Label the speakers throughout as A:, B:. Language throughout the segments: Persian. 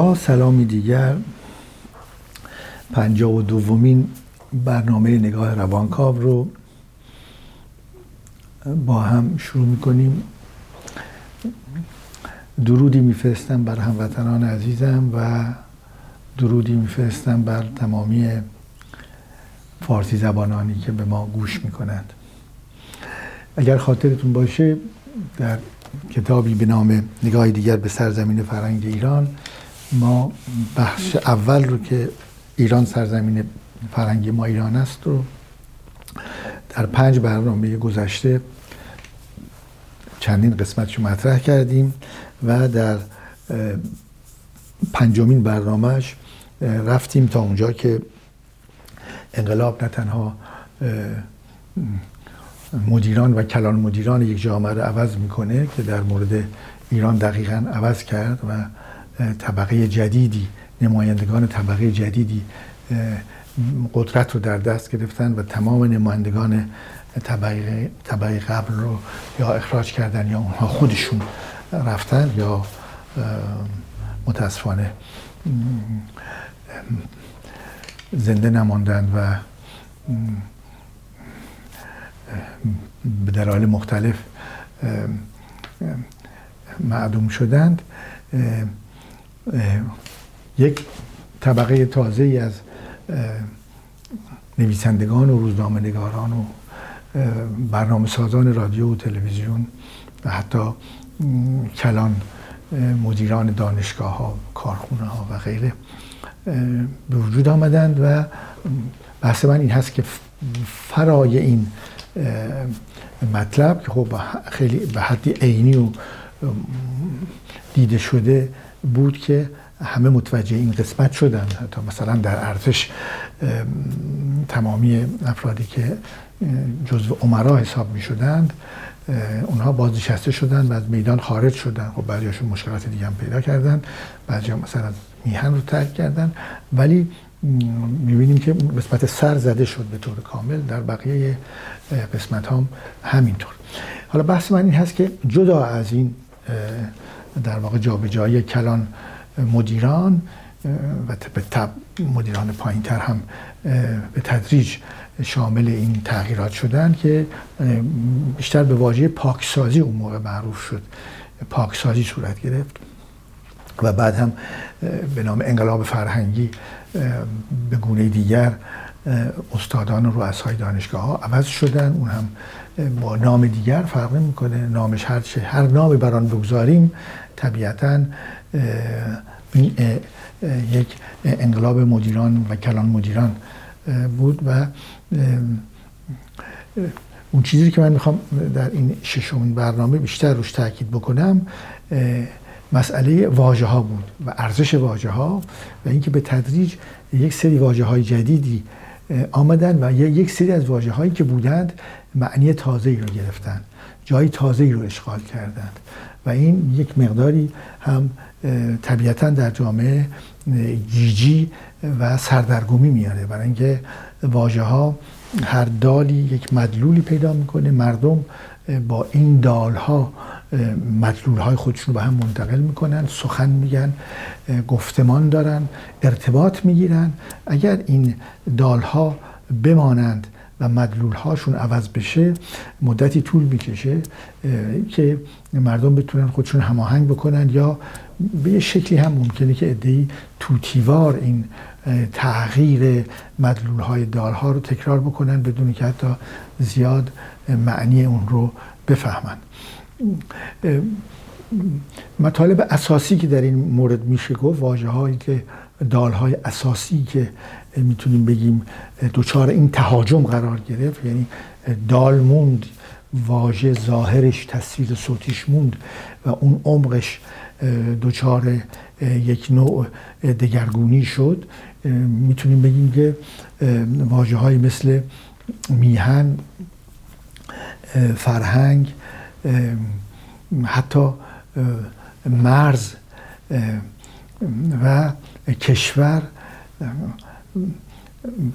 A: با سلامی دیگر. پنجاه و دومین برنامه نگاه روانکاو رو با هم شروع می‌کنیم. درودی میفرستم بر هموطنان عزیزم و درودی میفرستم بر تمامی فارسی زبانانی که به ما گوش می‌کنند. اگر خاطرتون باشه در کتابی به نام نگاه دیگر به سرزمین فرنگ ایران ما بخش اول رو که ایران سرزمین فرنگ ما ایران است رو در پنج برنامه گذشته چندین قسمتش رو مطرح کردیم و در پنجمین برنامهش رفتیم تا اونجا که انقلاب نه تنها مدیران و کلان مدیران یک جامعه رو عوض می‌کنه که در مورد ایران دقیقا عوض کرد و طبقه جدیدی نمایندگان طبقه جدیدی قدرت رو در دست گرفتن و تمام نمایندگان طبقه, قبل رو یا اخراج کردن یا اونها خودشون رفتن یا متاسفانه زنده نماندن و در حال مختلف معدوم شدند. یک طبقه تازه ای از نویسندگان و روزنامه نگاران و برنامه سازان رادیو و تلویزیون و حتی کلان مدیران دانشگاه ها کارخونه ها و غیره به وجود آمدند و بحث من این هست که فرای این مطلب که خب خیلی به حدی عینی و دیده شده بود که همه متوجه این قسمت شدن. تا مثلا در ارتش تمامی افرادی که جزو عمرا حساب می شدند اونها بازنشسته شدن و از میدان خارج شدن خب بعضیاشون مشکلات دیگه هم پیدا کردن بعضی مثلا از میهن رو ترک کردن ولی می‌بینیم که قسمت سر زده شد به طور کامل در بقیه قسمت هم همینطور. حالا بحث من این هست که جدا از این در واقع جابجایی کلان مدیران و به تب مدیران پایین تر هم به تدریج شامل این تغییرات شدن که بیشتر به واژه پاکسازی اون موقع معروف شد. پاکسازی صورت گرفت و بعد هم به نام انقلاب فرهنگی به گونه دیگر استادان و رؤسای دانشگاه ها عوض شدن اون هم با نام دیگر فرق می‌کنه نامش هر چه هر نامی بر آن بگذاریم طبیعتا یک انقلاب مدیران و کلان مدیران بود و اون چیزی که من می‌خوام در این ششمین برنامه بیشتر روش تاکید بکنم مسئله واژه ها بود و ارزش واژه ها و اینکه به تدریج یک سری واژه های جدیدی آمدن و یک سری از واژه هایی که بودند معنی تازه ای رو گرفتن جای تازه ای رو اشغال کردند. و این یک مقداری هم طبیعتا در جامعه گیجی و سردرگمی میاره. برای اینکه واژه ها هر دالی یک مدلولی پیدا می‌کنه مردم با این دال ها مدلول های خودشون رو به هم منتقل می‌کنن سخن میگن گفتمان دارن ارتباط می‌گیرن. اگر این دال ها بمانند و مدلول هاشون عوض بشه مدتی طول می‌کشه که مردم بتونن خودشون هماهنگ بکنن یا به یه شکلی هم ممکنه که ادهی توتیوار این تغییر مدلول های دال ها رو تکرار بکنن بدون که حتی زیاد معنی اون رو بفهمن. مطالب اساسی که در این مورد میشه گفت واجه هایی که دال های اساسی که می‌تونیم بگیم دوچار این تهاجم قرار گرفت یعنی دال موند واژه ظاهرش تصویر صوتیش موند و اون عمقش دوچار یک نوع دگرگونی شد. می‌تونیم بگیم که واجه های مثل میهن فرهنگ حتی مرز و کشور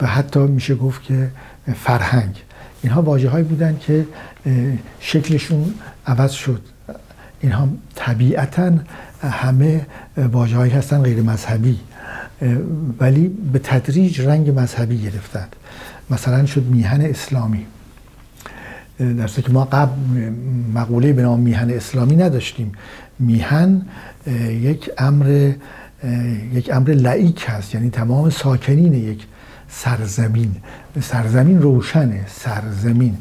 A: و حتی میشه گفت که فرهنگ. اینها واجه هایی بودن که شکلشون عوض شد. اینها طبیعتا همه واجه هستن غیر مذهبی ولی به تدریج رنگ مذهبی گرفتند. مثلا شد میهن اسلامی. در که ما قبل مقوله به نام میهن اسلامی نداشتیم. میهن یک امر یک امر لعیک هست یعنی تمام ساکنین یک سرزمین. سرزمین روشنه سرزمین.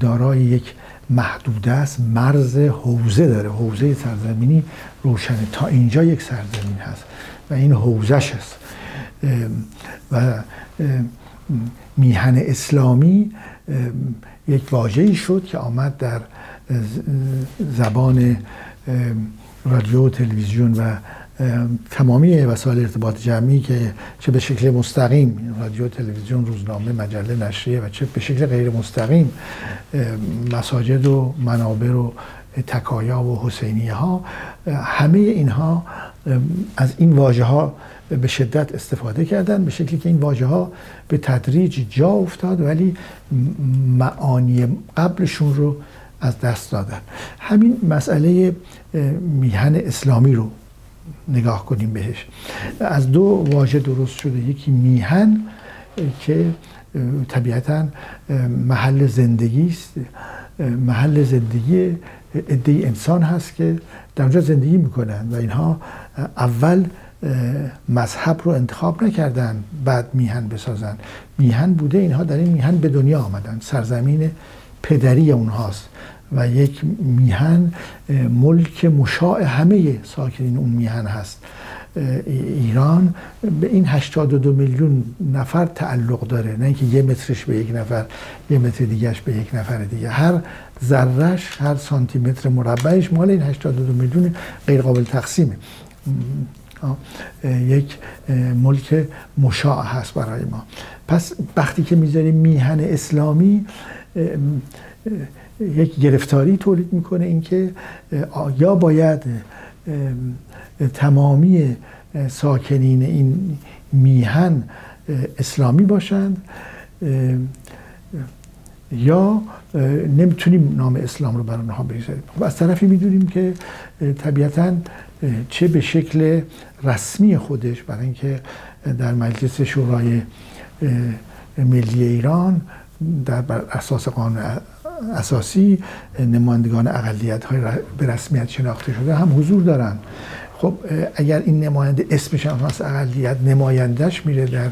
A: دارای یک محدوده است مرز حوزه داره. حوزه سرزمینی روشنه. تا اینجا یک سرزمین هست و این حوزش است. و میهن اسلامی یک واژه‌ای شد که آمد در زبان رادیو تلویزیون و تمامی وسایل ارتباط جمعی که چه به شکل مستقیم رادیو تلویزیون روزنامه مجله نشریه و چه به شکل غیر مستقیم مساجد و منابر و تکایا و حسینیه ها همه اینها از این واژه ها به شدت استفاده کردن به شکلی که این واژه ها به تدریج جا افتاد ولی معانی قبلشون رو از دست دادن. همین مسئله میهن اسلامی رو نگاه کنیم بهش. از دو واژه درست شده. یکی میهن که طبیعتا محل زندگی است. محل زندگی عده انسان هست که در اونجا زندگی می‌کنن و اینها اول مذهب رو انتخاب نکردن بعد میهن بسازن. میهن بوده اینها در این میهن به دنیا آمدن. سرزمین پدری اونهاست. و یک میهن ملک مشاع همه ساکنین اون میهن هست. ایران به این 82 میلیون نفر تعلق داره. نه اینکه یه مترش به یک نفر یه متر دیگهش به یک نفر دیگه. هر ذرهش هر سانتی متر مربعش مال این 82 میلیون غیر قابل تقسیمه. یک ملک مشاع هست برای ما. پس وقتی که می‌ذاریم میهن اسلامی یک گرفتاری تولید می‌کنه اینکه یا باید تمامی ساکنین این میهن اسلامی باشند یا نمی‌تونیم نام اسلام رو بر اونها بگذاریم. خب، از طرفی می‌دونیم که طبیعتا چه به شکل رسمی خودش برای اینکه در مجلس شورای ملی ایران در بر اساس قانون اساسی نمایندگان اقلیت های به رسمیت شناخته شده هم حضور دارن. خب اگر این نماینده اسمش هم هست اقلیت نمایندش میره در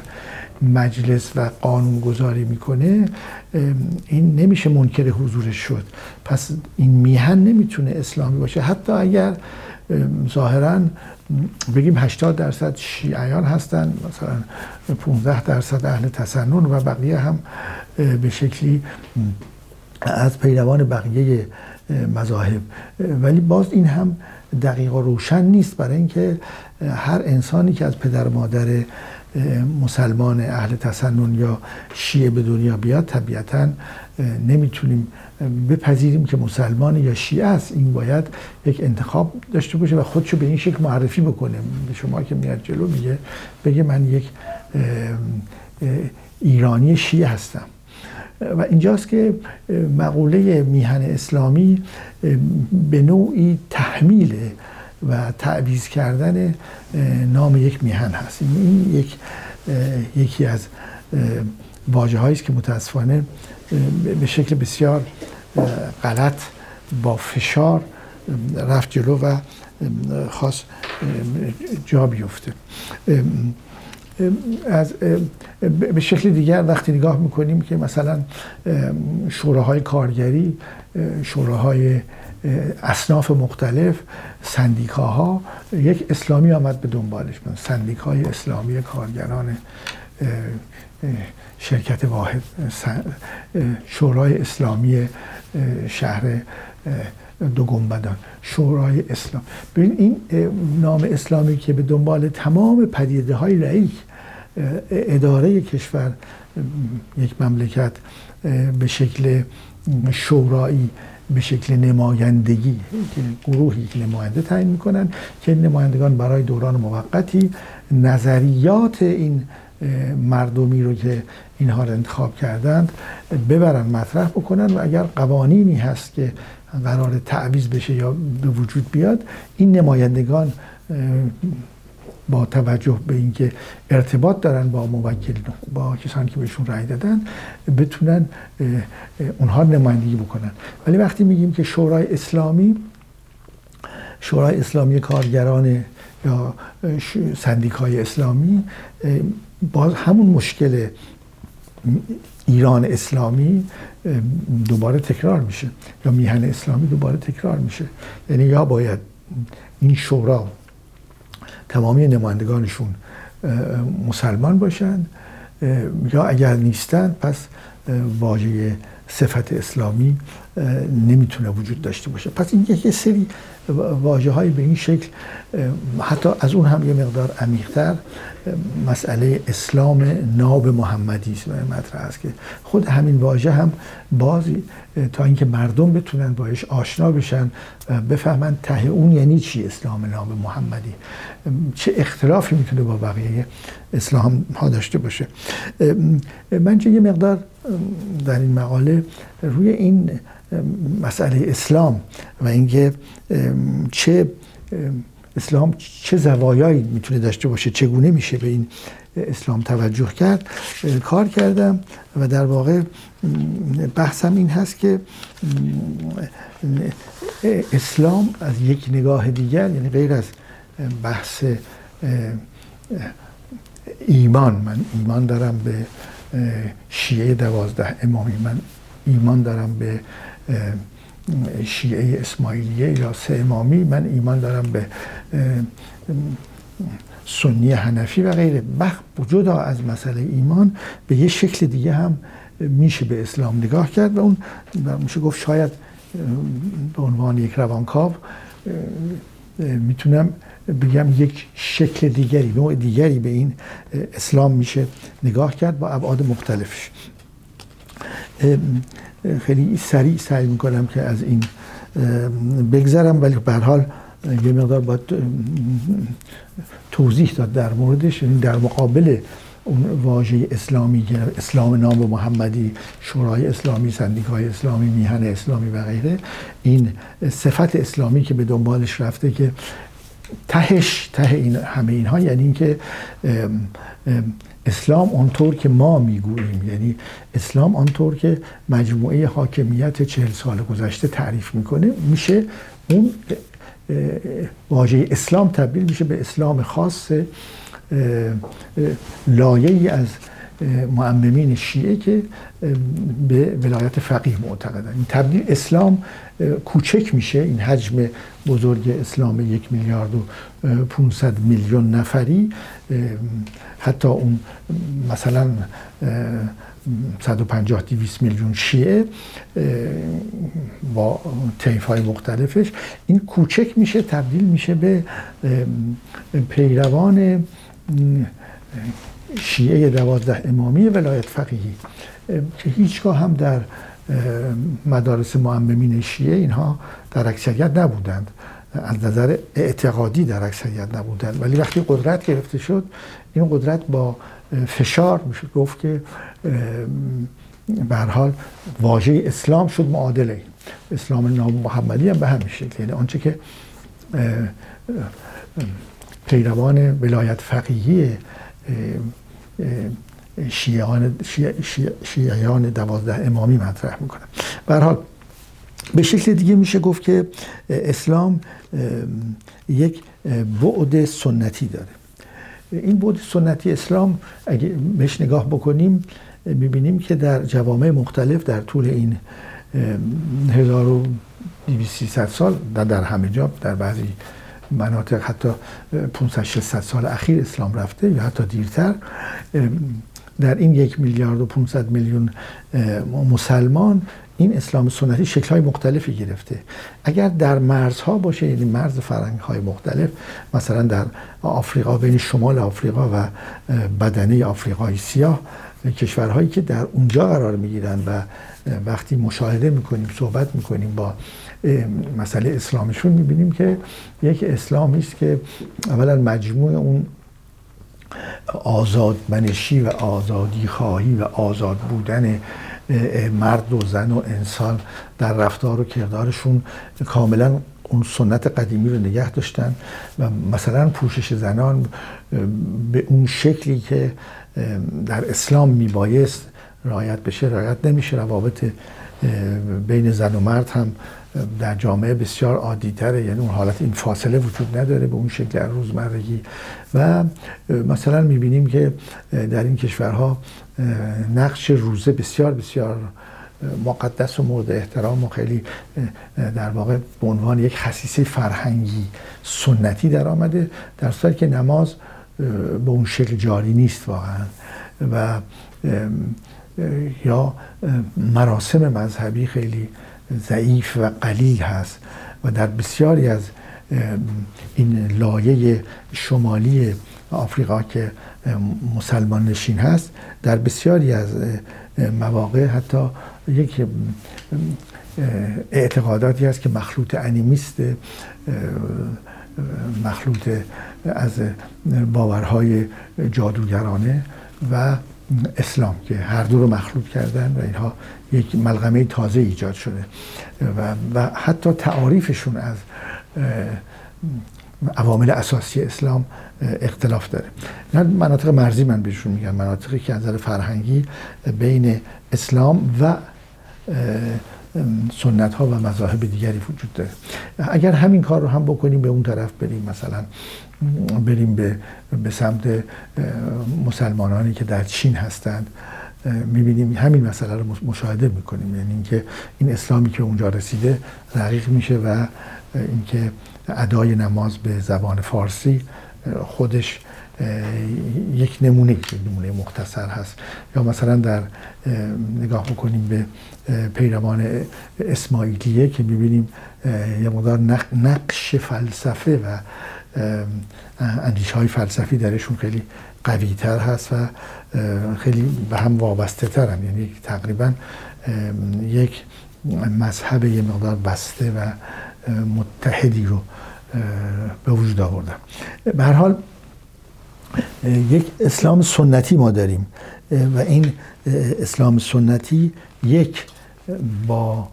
A: مجلس و قانون گذاری می‌کنه این نمیشه منکر حضورش شد. پس این میهن نمی‌تونه اسلامی باشه. حتی اگر ظاهرا بگیم 80 درصد شیعیان هستن مثلا 15 درصد اهل تسنن و بقیه هم به شکلی از پیروان بقیه مذاهب. ولی باز این هم دقیق و روشن نیست برای اینکه هر انسانی که از پدر مادر مسلمان اهل تسنن یا شیعه به دنیا بیاد طبیعتا نمی‌تونیم بپذیریم که مسلمان یا شیعه است. این باید یک انتخاب داشته باشه و خودشو به این شکل معرفی بکنه. شما که میاد جلو میگه بگه من یک ایرانی شیعه هستم. و اینجاست که مقوله میهن اسلامی به نوعی تحمیل و تعویز کردن نام یک میهن هست. این یک یکی از واجه است که متاسفانه به شکل بسیار غلط با فشار رفت جلو و خواست جا بیفته. از به شکل دیگر وقتی نگاه می‌کنیم که مثلا شوراهای کارگری شوراهای اصناف مختلف سندیکاها یک اسلامی آمد به دنبالش. سندیکای اسلامی کارگران شرکت واحد شورای اسلامی شهر دو گنبدان شورای اسلام. ببین این نام اسلامی که به دنبال تمام پدیده های رئیک اداره کشور یک مملکت به شکل شورایی به شکل نمایندگی که گروهی که نماینده تعیین می‌کنن که نمایندگان برای دوران موقتی نظریات این مردمی رو که اینها رو انتخاب کردند ببرن مطرح بکنن. و اگر قوانینی هست که قرار تعویز بشه یا به وجود بیاد این نمایندگان با توجه به اینکه ارتباط دارن با موکل با کسانی که بهشون رأی دادن بتونن اونها نمایندگی بکنن. ولی وقتی میگیم که شورای اسلامی شورای اسلامی کارگران یا سندیکای اسلامی باز همون مشکل ایران اسلامی دوباره تکرار میشه. یا میهن اسلامی دوباره تکرار میشه. یعنی یا باید این شورا تمامی نمایندگانشون مسلمان باشن یا اگر نیستن پس واژه صفت اسلامی نمی‌تونه وجود داشته باشه. پس این یک سری واجه های به این شکل حتی از اون هم یه مقدار عمیقتر مسئله اسلام ناب محمدی است مطرح است که خود همین واژه هم بازی تا اینکه مردم بتونن باش آشنا بشن بفهمن ته اون یعنی چی اسلام ناب محمدی. چه اختلافی می‌تونه با بقیه اسلام ها داشته باشه. من چه یه مقدار در این مقاله روی این مسئله اسلام و اینکه چه اسلام چه زوایایی می‌تونه داشته باشه چگونه میشه به این اسلام توجه کرد کار کردم و در واقع بحثم این هست که اسلام از یک نگاه دیگر یعنی غیر از بحث ایمان من ایمان دارم به شیعه دوازده امامی. من ایمان دارم به شیعه اسماعیلیه یا سه امامی. من ایمان دارم به سنی هنفی و غیره. بخ جدا از مسئله ایمان به یه شکل دیگه هم میشه به اسلام نگاه کرد و اون میشه گفت شاید به عنوان یک روانکاو می‌تونم بگم یک شکل دیگری نوع دیگری به این اسلام میشه نگاه کرد با ابعاد مختلفش. خیلی سریع سعی می‌کنم که از این بگذرم ولی به حال یه مقدار باید توضیح داد در موردش. یعنی در مقابل اون واژه اسلامی که اسلام نام محمدی شورای اسلامی سندیکای اسلامی میهن اسلامی و غیره این صفت اسلامی که به دنبالش رفته که تهش ته این همه اینها یعنی اینکه اسلام آنطور که ما می‌گوییم یعنی اسلام آنطور که مجموعه حاکمیت چهل سال گذشته تعریف می‌کنه میشه اون واژه اسلام تبدیل میشه به اسلام خاص لایه ای از معممین شیعه که به ولایت فقیه معتقدن. این تبدیل اسلام کوچک میشه. این حجم بزرگ اسلام یک میلیارد و 500 میلیون نفری حتی اون مثلا 150 200 میلیون شیعه با طیف های مختلفش. این کوچک میشه تبدیل میشه به پیروان شیعه دوازده امامی ولایت فقیهی. که هیچگاه هم در مدارس معممین شیعه اینها در اکثریت نبودند. از نظر اعتقادی در اکثریت نبودند. ولی وقتی قدرت گرفته شد این قدرت با فشار میشه گفت که به حال واژه اسلام شد معادله اسلام نام محمدی هم به همین شکل. یعنی آنچه که پیروان ولایت فقیهی شیعان شیعیان دوازده امامی مطرح می‌کنن. حال به شکل دیگه میشه گفت که اسلام یک بعد سنتی داره. این بعد سنتی اسلام اگه بهش نگاه بکنیم می‌بینیم که در جوامع مختلف در طول این 1200 سال در همه جا در بعضی مناطق حتی 500 600 سال اخیر اسلام رفته یا حتی دیرتر در این یک میلیارد و 500 میلیون مسلمان این اسلام سنتی شکل های مختلفی گرفته. اگر در مرزها باشه یعنی مرز فرنگ های مختلف مثلا در آفریقا بین شمال آفریقا و بدنه آفریقای سیاه کشورهایی که در اونجا قرار می‌گیرن و وقتی مشاهده می‌کنیم صحبت می‌کنیم با مسئله اسلامشون می‌بینیم که یک اسلامی است که اولا مجموع اون آزادمنشی و آزادی خواهی و آزاد بودن مرد و زن و انسان در رفتار و کردارشون کاملا اون سنت قدیمی رو نگه داشتن و مثلا پوشش زنان به اون شکلی که در اسلام میبایست رعایت بشه رعایت نمیشه. روابط بین زن و مرد هم در جامعه بسیار عادی تره یعنی اون حالت این فاصله وجود نداره به اون شکل روزمرگی. و مثلا می‌بینیم که در این کشورها نقش روزه بسیار بسیار مقدس و مورد احترام و خیلی در واقع به عنوان یک خصیصه فرهنگی سنتی در آمده در صورتی که نماز به اون شکل جاری نیست واقعا. و یا مراسم مذهبی خیلی ضعیف و قلیل هست و در بسیاری از این لایه شمالی آفریقا که مسلمان نشین هست در بسیاری از مواقع حتی یک اعتقاداتی هست که مخلوط انیمیست مخلوط از باورهای جادوگرانه و اسلام که هر دو رو مخلوط کردن و اینها یک ملغمه تازه ایجاد شده. و, و حتی تعاریفشون از عوامل اساسی اسلام اختلاف داره. نه مناطق مرزی من بهشون میگم. مناطقی که از نظر فرهنگی بین اسلام و سنت ها و مذاهب دیگری وجود داره. اگر همین کار رو هم بکنیم به اون طرف بریم. مثلا بریم به, به سمت مسلمانانی که در چین هستند. می‌بینیم همین مسئله رو مشاهده می‌کنیم. یعنی اینکه این اسلامی که اونجا رسیده رقیق میشه و اینکه ادای نماز به زبان فارسی خودش یک نمونه یک نمونه مختصر هست. یا مثلا در نگاه بکنیم به پیروان اسماعیلیه که می‌بینیم یه مقدار نقش فلسفه و اندیش های فلسفی درشون خیلی قوی تر هست و خیلی به هم وابسته ترن یعنی تقریبا یک مذهب یه مقدار بسته و متحدی رو به وجود آوردن. به هر حال یک اسلام سنتی ما داریم و این اسلام سنتی یک با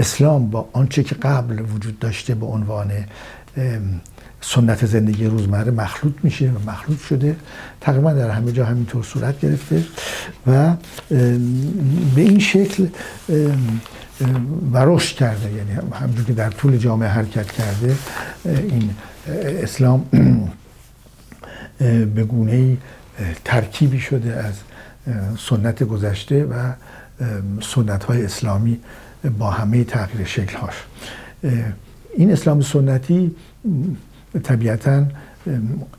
A: اسلام با آنچه که قبل وجود داشته به عنوان سنت زندگی روزمره مخلوط میشه و مخلوط شده. تقریبا در همه جا همینطور صورت گرفته و به این شکل و رشد کرده. یعنی همونجور که در طول جامعه حرکت کرده این اسلام به گونه ترکیبی شده از سنت گذشته و سنت های اسلامی با همه تغییر شکل هاش این اسلام سنتی طبیعتا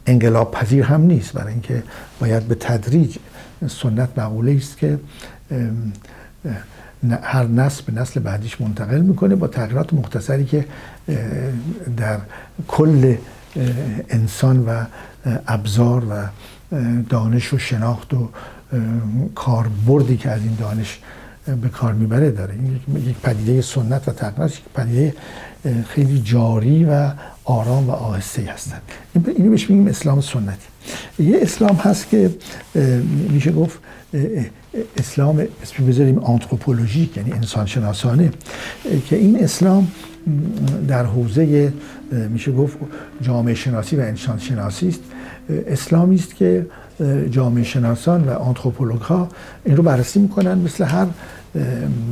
A: انقلاب پذیر هم نیست. برای اینکه باید به تدریج سنت مقوله است که هر نسل به نسل بعدیش منتقل می‌کنه با تغییرات مختصری که در کل انسان و ابزار و دانش و شناخت و کاربردی که از این دانش به کار می‌بره داره. این یک پدیده سنت و یک پدیده خیلی جاری و آرام و آهسته هستند. اینو بهش میگیم اسلام سنتی. یه اسلام هست که میشه گفت اسلام اسم بذاریم آنتروپولوژیک یعنی انسان شناسانه که این اسلام در حوزه میشه گفت جامعه شناسی و انسان شناسی است اسلامی است که جامعه شناسان و آنتروپولوگ ها این رو بررسی می‌کنن مثل هر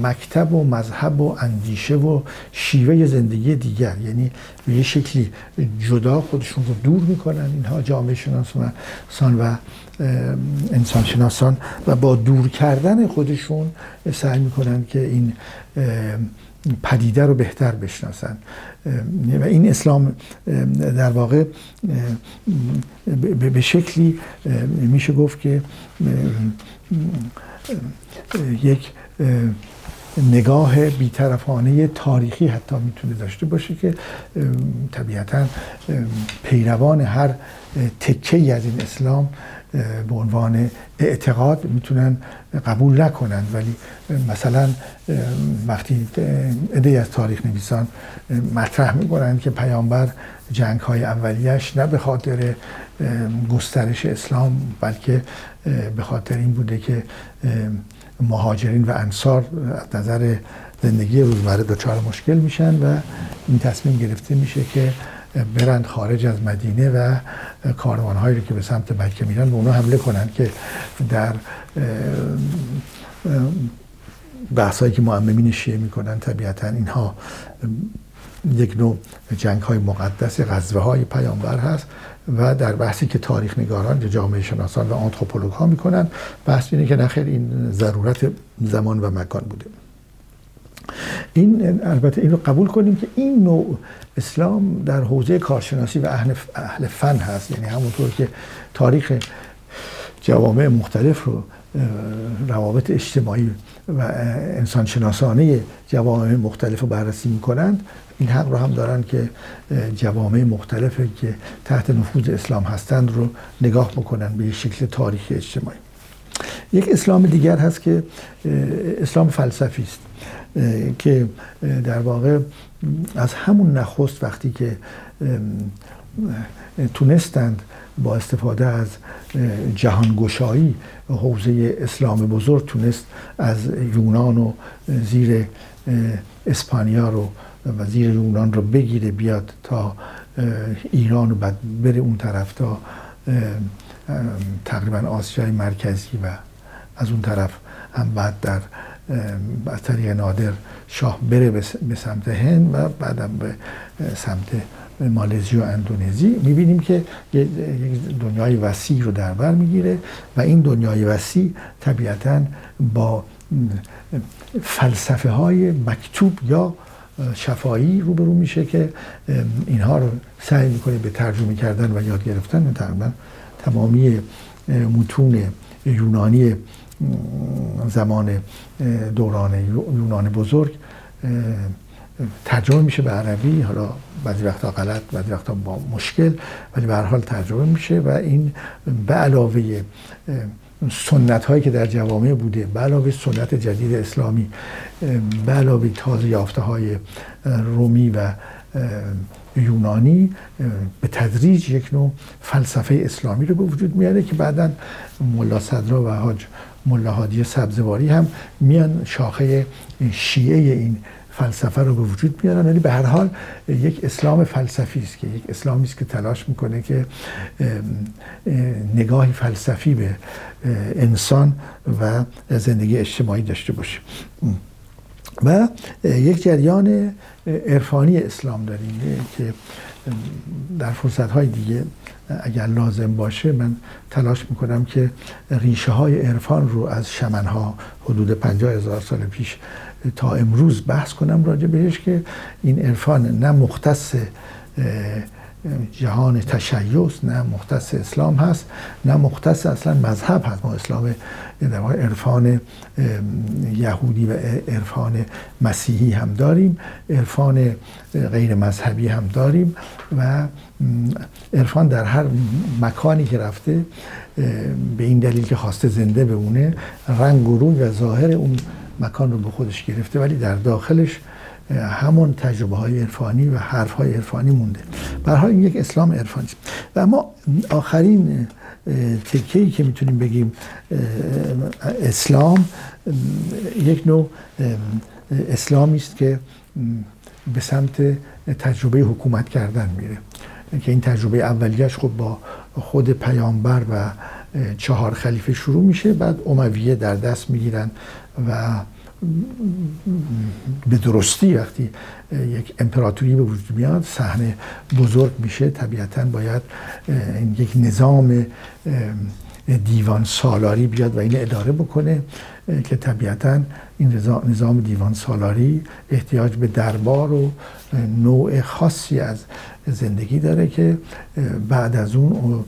A: مکتب و مذهب و اندیشه و شیوه زندگی دیگر. یعنی به یه شکلی جدا خودشون رو دور می‌کنن اینها جامعه شناسان و انسان شناسان. و با دور کردن خودشون سعی می‌کنن که این پدیده رو بهتر بشناسن. و این اسلام در واقع به شکلی میشه گفت که یک نگاه بیطرفانه تاریخی حتی می‌تونه داشته باشه که طبیعتا پیروان هر تکه از این اسلام به عنوان اعتقاد می‌تونن قبول نکنن. ولی مثلا وقتی عده از تاریخ نویسان مطرح می‌کنن که پیامبر جنگ های اولیش نه به خاطر گسترش اسلام بلکه به خاطر این بوده که مهاجرین و انصار از نظر زندگی روزمره دچار مشکل میشن و این تصمیم گرفته میشه که برند خارج از مدینه و کاروانهایی رو که به سمت مکه میرن به اونا حمله کنن که در بحثایی که معممین شیعه می‌کنن طبیعتا اینها یک نوع جنگ های مقدس غزوه های پیامبر هست و در بحثی که تاریخ نگاران جامعه شناسان و آنتروپولوگ ها می‌کنن بحث اینه که نخیر این ضرورت زمان و مکان بوده. این البته این رو قبول کنیم که این نوع اسلام در حوزه کارشناسی و اهل, اهل فن هست. یعنی همونطور که تاریخ جوامع مختلف رو روابط اجتماعی و انسانشناسانه جوامع مختلف رو بررسی می‌کنند. این حق رو هم دارن که جوامع مختلفی که تحت نفوذ اسلام هستند رو نگاه بکنن به شکل تاریخی اجتماعی. یک اسلام دیگر هست که اسلام فلسفی است. که در واقع از همون نخست وقتی که تونستند با استفاده از جهانگشایی حوزه اسلام بزرگ تونست از یونان و زیر اسپانیا رو و زیر یونان رو بگیره بیاد تا ایران و بعد بره اون طرف تا تقریبا آسیای مرکزی و از اون طرف هم بعد در از طریق نادر شاه بره به سمت هند و بعدم به سمت مالزی و اندونزی. می‌بینیم که یک دنیای وسیع رو در بر می‌گیره و این دنیای وسیع طبیعتا با فلسفه های مکتوب یا شفایی روبرو میشه که اینها رو سعی می‌کنه به ترجمه کردن و یاد گرفتن. تقریبا تمامی متون یونانی زمان دوران یونان بزرگ ترجمه میشه به عربی حالا بعضی وقتا غلط بعضی وقتا با مشکل ولی به هر حال ترجمه میشه و این به علاوه سنت هایی که در جوامع بوده به علاوه سنت جدید اسلامی به علاوه تازه یافته های رومی و یونانی به تدریج یک نوع فلسفه اسلامی رو به وجود میاره که بعدا ملا صدرا و حاج ملا هادی سبزواری هم میان شاخه شیعه این فلسفه رو به وجود میارن. ولی به هر حال یک اسلام فلسفی است که یک اسلامی است که تلاش می‌کنه که نگاهی فلسفی به انسان و زندگی اجتماعی داشته باشه. و یک جریان عرفانی اسلام داریم که در فرصت های دیگه اگر لازم باشه من تلاش می‌کنم که ریشه های عرفان رو از شمن ها حدود پنجاه هزار سال پیش تا امروز بحث کنم راجع بهش که این عرفان نه مختص جهان تشیع نه مختص اسلام هست نه مختص اصلا مذهب هست. ما اسلام عرفان یهودی و عرفان مسیحی هم داریم عرفان غیر مذهبی هم داریم و عرفان در هر مکانی که رفته به این دلیل که خواسته زنده بمونه رنگ و روی و ظاهر اون مکان رو به خودش گرفته ولی در داخلش همون تجربه های عرفانی و حرف های عرفانی مونده. برای این یک اسلام عرفانی و اما آخرین تکهی که می‌تونیم بگیم اسلام یک نوع اسلامی است که به سمت تجربه حکومت کردن میره. که این تجربه اولیش خب با خود پیامبر و چهار خلیفه شروع میشه. بعد امویه در دست می‌گیرن و به درستی وقتی یک امپراتوری به وجود میاد صحنه بزرگ میشه. طبیعتا باید یک نظام دیوان سالاری بیاد و این اداره بکنه که طبیعتا این نظام دیوان سالاری احتیاج به دربار و نوع خاصی از زندگی داره که بعد از اون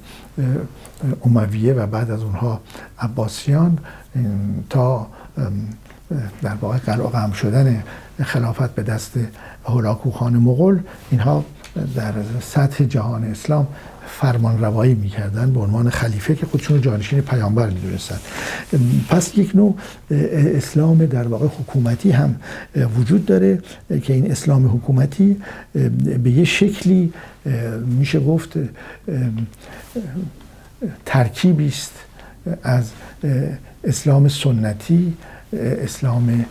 A: امویه و بعد از اونها عباسیان تا در واقع قلع شدن خلافت به دست هولاکو خان مغول. اینها در سطح جهان اسلام فرمان روایی می‌کردن به عنوان خلیفه که خودشون رو جانشین پیامبر می‌دونستن. پس یک نوع اسلام در واقع حکومتی هم وجود داره که این اسلام حکومتی به یه شکلی میشه گفت ترکیبی است از اسلام سنتی اسلام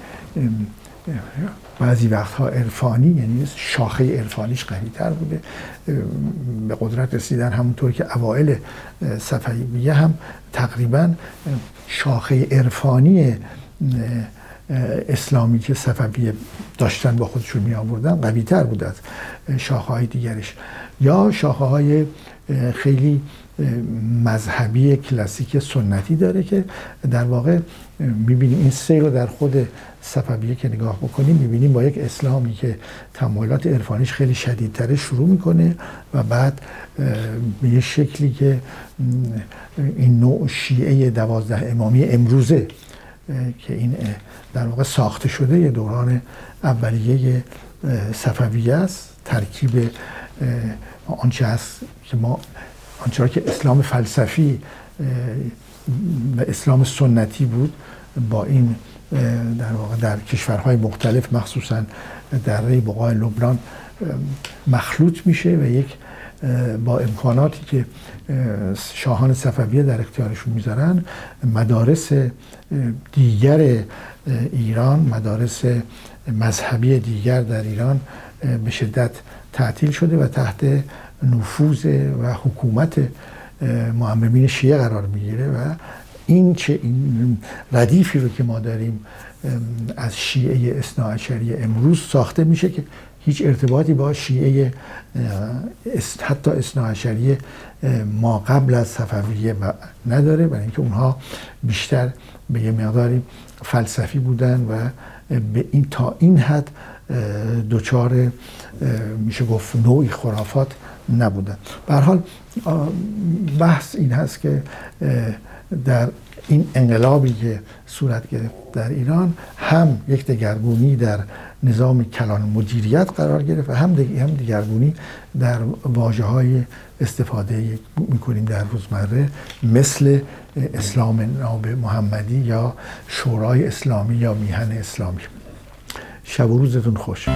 A: بعضی وقتها عرفانی یعنی شاخه عرفانیش قوی تر بوده. به قدرت رسیدن همونطور که اوائل صفویه هم تقریبا شاخه عرفانی اسلامی که صفویه داشتن با خودشون می آوردن قوی تر بود از شاخه های دیگرش. یا شاخه های خیلی مذهبی کلاسیک سنتی داره که در واقع می‌بینیم. این سیر رو در خود صفویه که نگاه بکنیم می‌بینیم با یک اسلامی که تمایلات عرفانیش خیلی شدیدتره شروع می‌کنه و بعد به یه شکلی که این نوع شیعه دوازده امامی امروزه که این در واقع ساخته شده یه دوران اولیه صفویه است. ترکیب آنچه هست که ما آنچه که اسلام فلسفی و اسلام سنتی بود با این در واقع در کشورهای مختلف مخصوصا در بقای لبنان مخلوط میشه و یک با امکاناتی که شاهان صفویه در اختیارشون می‌ذارن مدارس دیگر ایران مدارس مذهبی دیگر در ایران به شدت تعطیل شده و تحت نفوذ و حکومت معممین شیعه قرار می‌گیره و این چه این ردیفی رو که ما داریم از شیعه اصناعشری امروز ساخته میشه که هیچ ارتباطی با شیعه حتی اصناعشری ما قبل از صفویه نداره. برای اینکه اونها بیشتر به یه مقداری فلسفی بودن و به این تا این حد دوچار میشه گفت نوعی خرافات نبودن به حال بحث این هست که در این انقلابی که صورت گرفت در ایران هم یک دگرگونی در نظام کلان مدیریت قرار گرفت و هم هم دگرگونی در واجه های استفاده می‌کنیم در روزمره مثل اسلام ناب محمدی یا شورای اسلامی یا میهن اسلامی. شب و روزتون خوش.